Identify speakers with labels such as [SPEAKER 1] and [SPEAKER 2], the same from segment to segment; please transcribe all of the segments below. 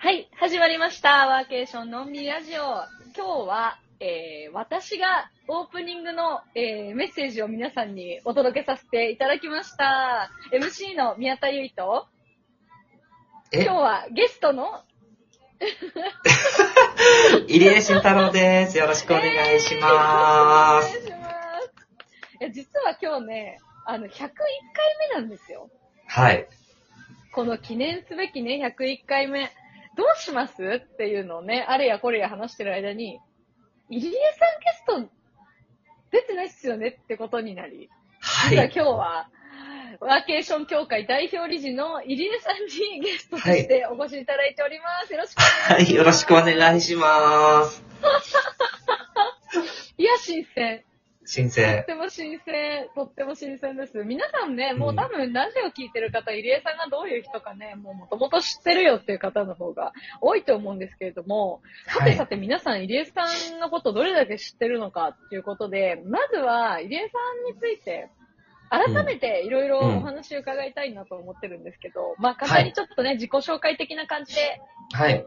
[SPEAKER 1] はい、始まりました。ワーケーションのんびりラジオ。今日は、えー、私がオープニングの、えー、メッセージを皆さんにお届けさせていただきました。MC の宮田ゆいと、
[SPEAKER 2] え？
[SPEAKER 1] 今日はゲストの、
[SPEAKER 2] 入江慎太郎です。よろしくお願いしま
[SPEAKER 1] お願い
[SPEAKER 2] す。
[SPEAKER 1] します。いや、実は今日ね、あの、101回目なんですよ。
[SPEAKER 2] はい。
[SPEAKER 1] この記念すべきね、101回目、どうします？っていうのをね、あれやこれや話してる間に、入江さんゲスト出てないっすよねってことになり、
[SPEAKER 2] は。
[SPEAKER 1] い今日は、ワーケーション協会代表理事の入江さんにゲストとしてお越しいただいております。よろしくお願いします。
[SPEAKER 2] はい、よろしくお願いします。
[SPEAKER 1] いや、新鮮。とっ
[SPEAKER 2] 新鮮。
[SPEAKER 1] ても新鮮、とっても新鮮です。皆さんね、もう多分ラジオ聞いてる方、入江さんがどういう人かね、もう元々知ってるよっていう方の方が多いと思うんですけれども、さてさて皆さん、入江さんのことどれだけ知ってるのかっていうことで、まずは入江さんについて、改めていろいろお話を伺いたいなと思ってるんですけど、まあ簡単にちょっとね、自己紹介的な感じで
[SPEAKER 2] はい。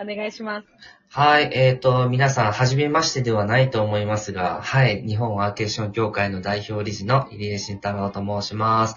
[SPEAKER 1] お願いします。
[SPEAKER 2] はい、えっ、と、皆さん、はじめましてではないと思いますが、はい、日本ワーケーション協会の代表理事の入江慎太郎と申します。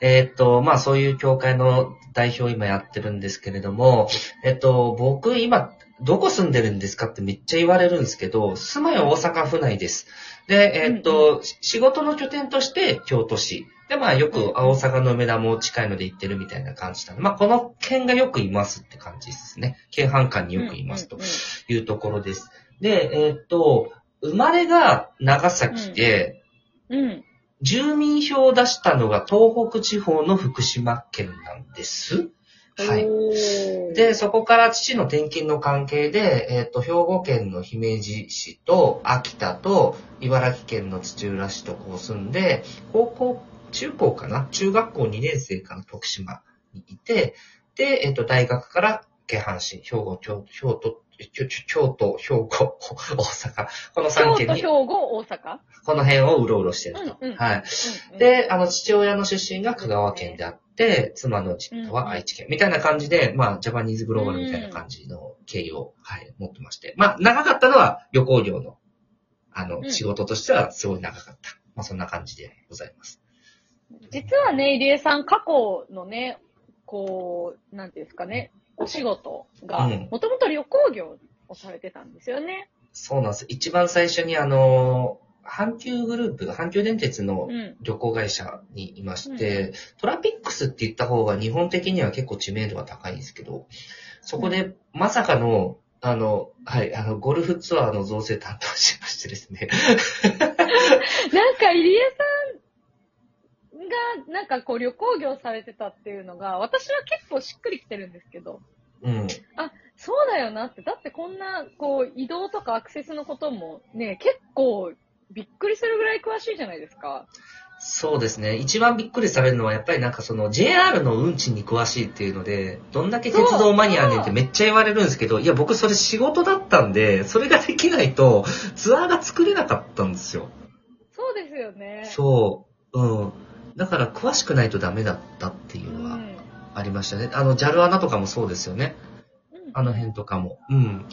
[SPEAKER 2] えっ、と、まあ、そういう協会の代表を今やってるんですけれども、えっ、と、僕、今、どこ住んでるんですか？ってめっちゃ言われるんですけど、住まいは大阪府内です。で、えっ、と、仕事の拠点として京都市。で、まあ、よく大阪の梅田も近いので行ってるみたいな感じなので、まあ、この県がよくいますって感じですね。京阪間によくいますというところです。で、えっ、と、生まれが長崎で、
[SPEAKER 1] うん。うん。
[SPEAKER 2] 住民票を出したのが東北地方の福島県なんです。はい。で、そこから父の転勤の関係で、えっ、と、兵庫県の姫路市と秋田と茨城県の土浦市とこう住んで、高校、中高かな？中学校2年生から徳島にいて、で、えっ、と、大学から京阪市、兵庫、京京都、京京都、兵庫、大阪、この3
[SPEAKER 1] 京都、
[SPEAKER 2] 県に
[SPEAKER 1] 兵、庫、大阪？
[SPEAKER 2] この辺をうろうろしてると。
[SPEAKER 1] うんうん
[SPEAKER 2] はい。
[SPEAKER 1] うんうん
[SPEAKER 2] で、あの、父親の出身が香川県であって、妻の実家は愛知県。みたいな感じで、まあ、ジャパニーズグローバルみたいな感じの経緯を、はい、持ってまして。まあ、長かったのは旅行業の、あの、
[SPEAKER 1] うん
[SPEAKER 2] 仕事としてはすごい長かった。まあ、そんな感じでございます。
[SPEAKER 1] 実はね、入江さん、過去のね、こう、なんていうんですかね、お仕事が
[SPEAKER 2] うん、
[SPEAKER 1] もともと旅行業をされてたんですよね。
[SPEAKER 2] そうなんです。一番最初にあの、阪急グループ、阪急電鉄の
[SPEAKER 1] うん。
[SPEAKER 2] 旅行会社にいまして、トラピックスって言った方が日本的には結構知名度が高いんですけど、そこでまさかの、あの、はい、あの、ゴルフツアーの造成担当しましてですね。
[SPEAKER 1] なんか、入江さんが、なんかこう、旅行業されてたっていうのが、私は結構しっくりきてるんですけど、
[SPEAKER 2] うん。
[SPEAKER 1] そうだよなって、だってこんな、こう、移動とかアクセスのこともね、結構、びっくりするぐらい詳しいじゃないですか。
[SPEAKER 2] そうですね。一番びっくりされるのは、やっぱりなんかその JR の運賃に詳しいっていうので、どんだけ鉄道マニアねんってめっちゃ言われるんですけど、いや、僕それ仕事だったんで、それができないとツアーが作れなかったんですよ。
[SPEAKER 1] そうですよね。
[SPEAKER 2] そう。うん。だから詳しくないとダメだったっていうのは
[SPEAKER 1] ん
[SPEAKER 2] ありましたね。あの、JAL アナとかもそうですよね。
[SPEAKER 1] うん
[SPEAKER 2] あの辺とかも。うん。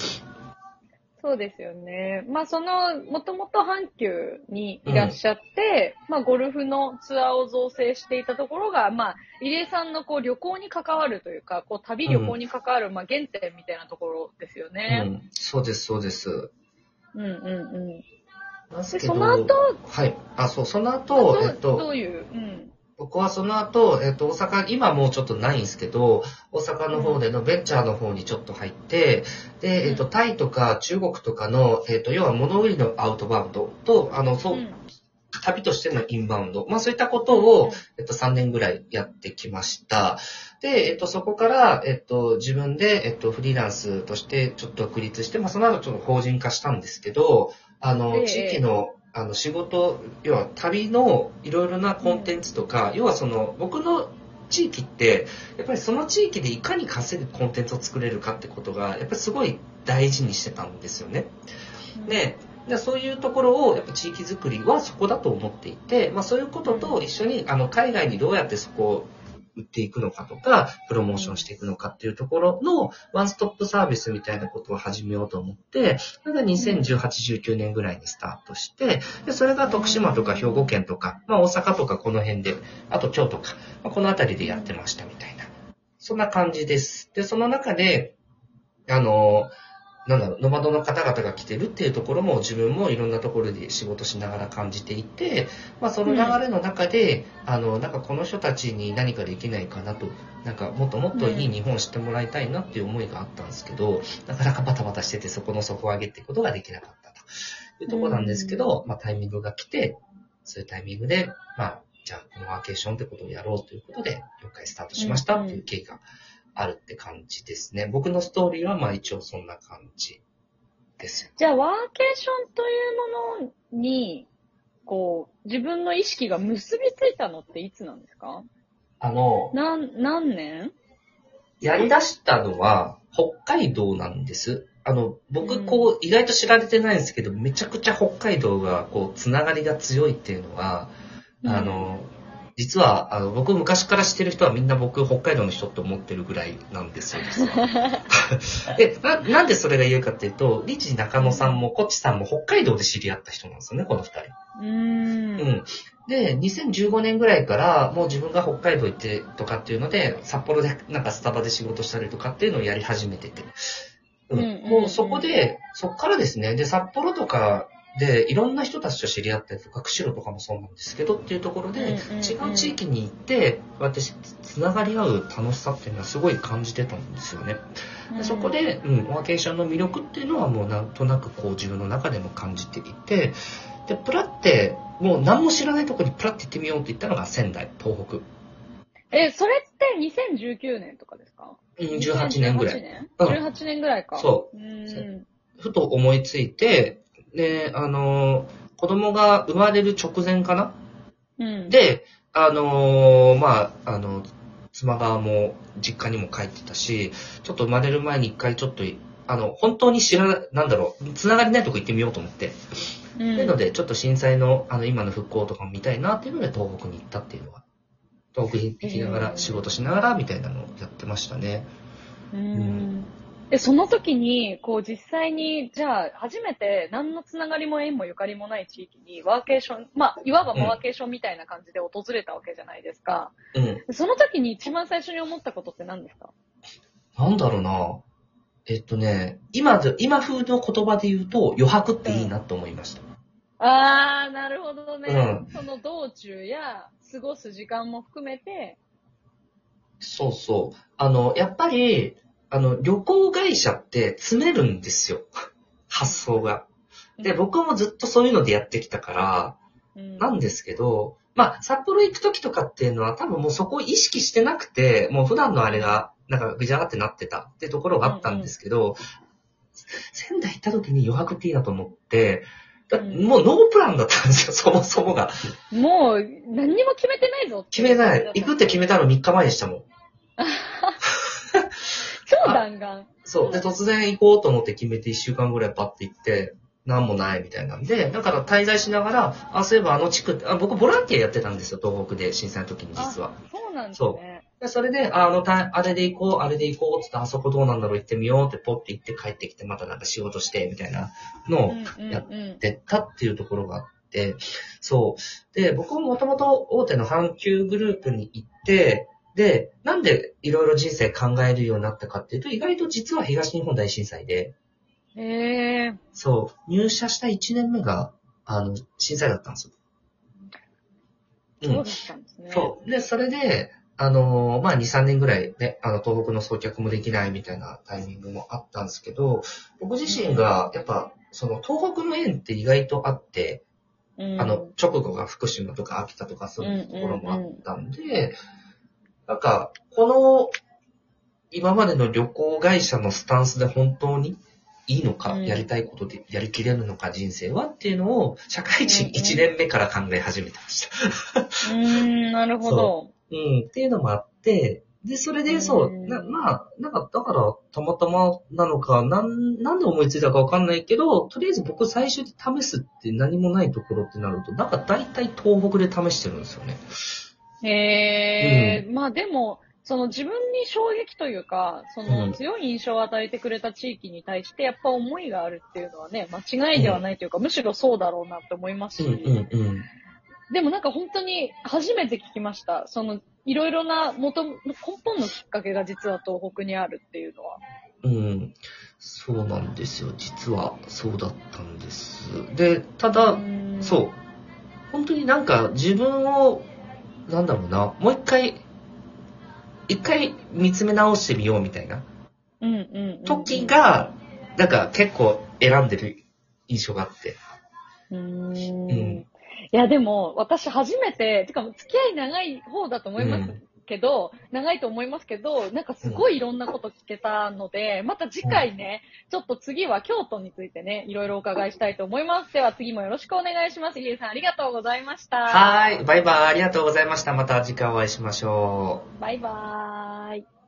[SPEAKER 1] そうですよね。まあ、その、もともと阪急にいらっしゃって、まあ、ゴルフのツアーを造成していたところが、まあ、入江さんのこう旅行に関わるというか、こう旅旅行に関わる、まあ、原点みたいなところですよ
[SPEAKER 2] う
[SPEAKER 1] ね。
[SPEAKER 2] ん。そうです、そうです。
[SPEAKER 1] うん、うん、うん。その後、
[SPEAKER 2] はい。あ、そう、その
[SPEAKER 1] ど
[SPEAKER 2] 後、
[SPEAKER 1] う
[SPEAKER 2] えっと、
[SPEAKER 1] どういう、うん。
[SPEAKER 2] 僕はその後、えっと、大阪、今もうちょっとないんですけど、大阪の方でのベンチャーの方にちょっと入って、で、えっと、タイとか中国とかの、えっと、要は物売りのアウトバウンドと、あの、そう、
[SPEAKER 1] うん
[SPEAKER 2] 旅としてのインバウンド。まあそういったことを、えっと、3年ぐらいやってきました。で、えっと、そこから、えっと、自分で、えっと、フリーランスとしてちょっと独立して、まあその後ちょっと法人化したんですけど、あの、
[SPEAKER 1] ええ
[SPEAKER 2] 地域の、あの、仕事、要は旅のいろいろなコンテンツとか、要はその、僕の地域って、やっぱりその地域でいかに稼ぐコンテンツを作れるかってことが、やっぱりすごい大事にしてたんですよね。で、でそういうところを、やっぱ地域づくりはそこだと思っていて、まあそういうことと一緒に、あの、海外にどうやってそこを売っていくのかとか、プロモーションしていくのかっていうところのワンストップサービスみたいなことを始めようと思って、それが2018、19年ぐらいにスタートして、で、それが徳島とか兵庫県とか、まあ大阪とかこの辺で、あと京都か、まあ、この辺りでやってましたみたいな。そんな感じです。で、その中で、あの、なんだろう、ノマドの方々が来てるっていうところも自分もいろんなところで仕事しながら感じていて、まあその流れの中で、あの、なんかこの人たちに何かできないかなと、なんかもっともっといい日本を知ってもらいたいなっていう思いがあったんですけど、なかなかバタバタしててそこの底上げっていうことができなかったと。いうところなんですけど、まあタイミングが来て、そういうタイミングで、まあ、じゃあこのワーケーションってことをやろうということで、了解スタートしましたっていう経緯があるって感じですね。僕のストーリーはまあ一応そんな感じですよ。
[SPEAKER 1] じゃあ、ワーケーションというものに、こう、自分の意識が結びついたのっていつなんですか？
[SPEAKER 2] あの、
[SPEAKER 1] なん、何年？
[SPEAKER 2] やり出したのは北海道なんです。あの、
[SPEAKER 1] うん
[SPEAKER 2] 僕こう、意外と知られてないんですけど、めちゃくちゃ北海道がこう、つながりが強いっていうのは、あの、実は、あの、僕昔から知ってる人はみんな僕北海道の人って思ってるぐらいなんですよ、実は。でな、なんでそれが言うかっていうと、リチ中野さんもコッチさんも北海道で知り合った人なんですよね、この二人。
[SPEAKER 1] うーん。
[SPEAKER 2] うん。で、2015年ぐらいから、もう自分が北海道行ってとかっていうので、札幌でなんかスタバで仕事したりとかっていうのをやり始めてて。うん。
[SPEAKER 1] うんうんうん
[SPEAKER 2] もうそこで、そこからですね、で、札幌とかでいろんな人たちと知り合ったりとか、釧路とかもそうなんですけどっていうところで、
[SPEAKER 1] うんうんうん
[SPEAKER 2] 違う地域に行って、私、つながり合う楽しさっていうのはすごい感じてたんですよね。でそこで、うん、ワーケーションの魅力っていうのはもうなんとなくこう自分の中でも感じていて、で、プラって、もう何も知らないところにプラって行ってみようって言ったのが仙台、東北。
[SPEAKER 1] え、それって2019年とかですか？
[SPEAKER 2] うん、18年ぐらい。
[SPEAKER 1] 18年？
[SPEAKER 2] うん
[SPEAKER 1] ?18 年ぐらいか。。
[SPEAKER 2] そう。ふと思いついて、で、あのー子供が生まれる直前かな？
[SPEAKER 1] うん。、
[SPEAKER 2] で、あのーまあ、あの、妻側も実家にも帰ってたし、ちょっと生まれる前に一回ちょっと、あの、本当に知らな、なんだろう、つながりないとこ行ってみようと思って。
[SPEAKER 1] うん、
[SPEAKER 2] っていうので、ちょっと震災の、あの、今の復興とかも見たいなっていうので、東北に行ったっていうのは、東北に行きながら、仕事しながら、みたいなのをやってましたね。
[SPEAKER 1] うーん。で、その時に、こう実際に、じゃあ、初めて何のつながりも縁もゆかりもない地域にワーケーション、まあ、いわばワーケーションみたいな感じで訪れたわけじゃないですか。
[SPEAKER 2] うん。
[SPEAKER 1] でその時に一番最初に思ったことって何ですか？
[SPEAKER 2] なんだろうなえっとね、今で、今風の言葉で言うと、余白っていいなと思いました。
[SPEAKER 1] あー、なるほどね。
[SPEAKER 2] うん
[SPEAKER 1] その道中や過ごす時間も含めて、
[SPEAKER 2] そうそう。あの、やっぱり、あの、旅行会社って詰めるんですよ。発想が。で、僕もずっとそういうのでやってきたから、
[SPEAKER 1] うん、
[SPEAKER 2] なんですけど、まあ、札幌行くときとかっていうのは多分もうそこを意識してなくて、もう普段のあれが、なんかぐちゃがってなってたってところがあったんですけど、仙台行った時に余白っていいなと思って、だ
[SPEAKER 1] うん
[SPEAKER 2] もうノープランだったんですよ、そもそもが。
[SPEAKER 1] もう、何にも決めてないぞ
[SPEAKER 2] 決めない。行くって決めたの3日前でしたもん。
[SPEAKER 1] 超弾丸。
[SPEAKER 2] そう。で、突然行こうと思って決めて1週間ぐらいパッて行って、なんもないみたいなんで、だから滞在しながら、あ、そういえばあの地区って、あ僕ボランティアやってたんですよ、東北で震災の時に実は。
[SPEAKER 1] そうなんです
[SPEAKER 2] そ
[SPEAKER 1] ね。
[SPEAKER 2] でそれで、ああのた、あれで行こう、あれで行こう、つって、あそこどうなんだろう、行ってみようってポッて行って帰ってきて、またなんか仕事して、みたいなのをや
[SPEAKER 1] うん
[SPEAKER 2] ってったっていうところがあって、そう。で、僕ももともと大手の阪急グループに行って、で、なんでいろいろ人生考えるようになったかっていうと、意外と実は東日本大震災で、
[SPEAKER 1] へえ。
[SPEAKER 2] そう、入社した1年目が、あの、震災だったんですよ。
[SPEAKER 1] そうだったんですね。
[SPEAKER 2] そう。で、それで、あのーまあ、2、3年ぐらいね、あの、東北の送客もできないみたいなタイミングもあったんですけど、僕自身が、やっぱ、その、東北の縁って意外とあって、
[SPEAKER 1] うん
[SPEAKER 2] あの、直後が福島とか秋田とかそういうところもあったんで、なんか、この、今までの旅行会社のスタンスで本当にいいのか、
[SPEAKER 1] うん
[SPEAKER 2] やりたいことでやりきれるのか、人生はっていうのを、社会人
[SPEAKER 1] うんうん
[SPEAKER 2] 1年目から考え始めてました。
[SPEAKER 1] うーん、なるほど。
[SPEAKER 2] うん、っていうのもあって、で、それで、そう、
[SPEAKER 1] うん
[SPEAKER 2] なまあ、なんか、だから、たまたまなのか、なん、なんで思いついたかわかんないけど、とりあえず僕最初に試すって何もないところってなると、なんか大体東北で試してるんですよね。
[SPEAKER 1] へえ、まあでも、その自分に衝撃というか、そ
[SPEAKER 2] うん
[SPEAKER 1] の強い印象を与えてくれた地域に対してやっぱ思いがあるっていうのはね、間違いではないというか、むしろそうだろうなって思いますし、
[SPEAKER 2] うんうんうん。
[SPEAKER 1] でもなんか本当に初めて聞きました。その、いろいろな元、根本のきっかけが実は東北にあるっていうのは。
[SPEAKER 2] うん。そうなんですよ。実はそうだったんです。で、ただ、
[SPEAKER 1] うん
[SPEAKER 2] そう。本当になんか自分を、なんだろうな、もう一回、一回見つめ直してみようみたいな
[SPEAKER 1] うんうんうんうん。
[SPEAKER 2] 時が、なんか結構選んでる印象があって。
[SPEAKER 1] うーん。
[SPEAKER 2] うん
[SPEAKER 1] いや、でも、私初めて、てか、付き合い長い方だと思いますけど、長いと思いますけど、なんかすごいいろんなこと聞けたので、また次回ね、ちょっと次は京都についてね、いろいろお伺いしたいと思います。では次もよろしくお願いします。入江さんありがとうございました。
[SPEAKER 2] はーい。バイバイ。ありがとうございました。また次回お会いしましょう。
[SPEAKER 1] バイバーイ。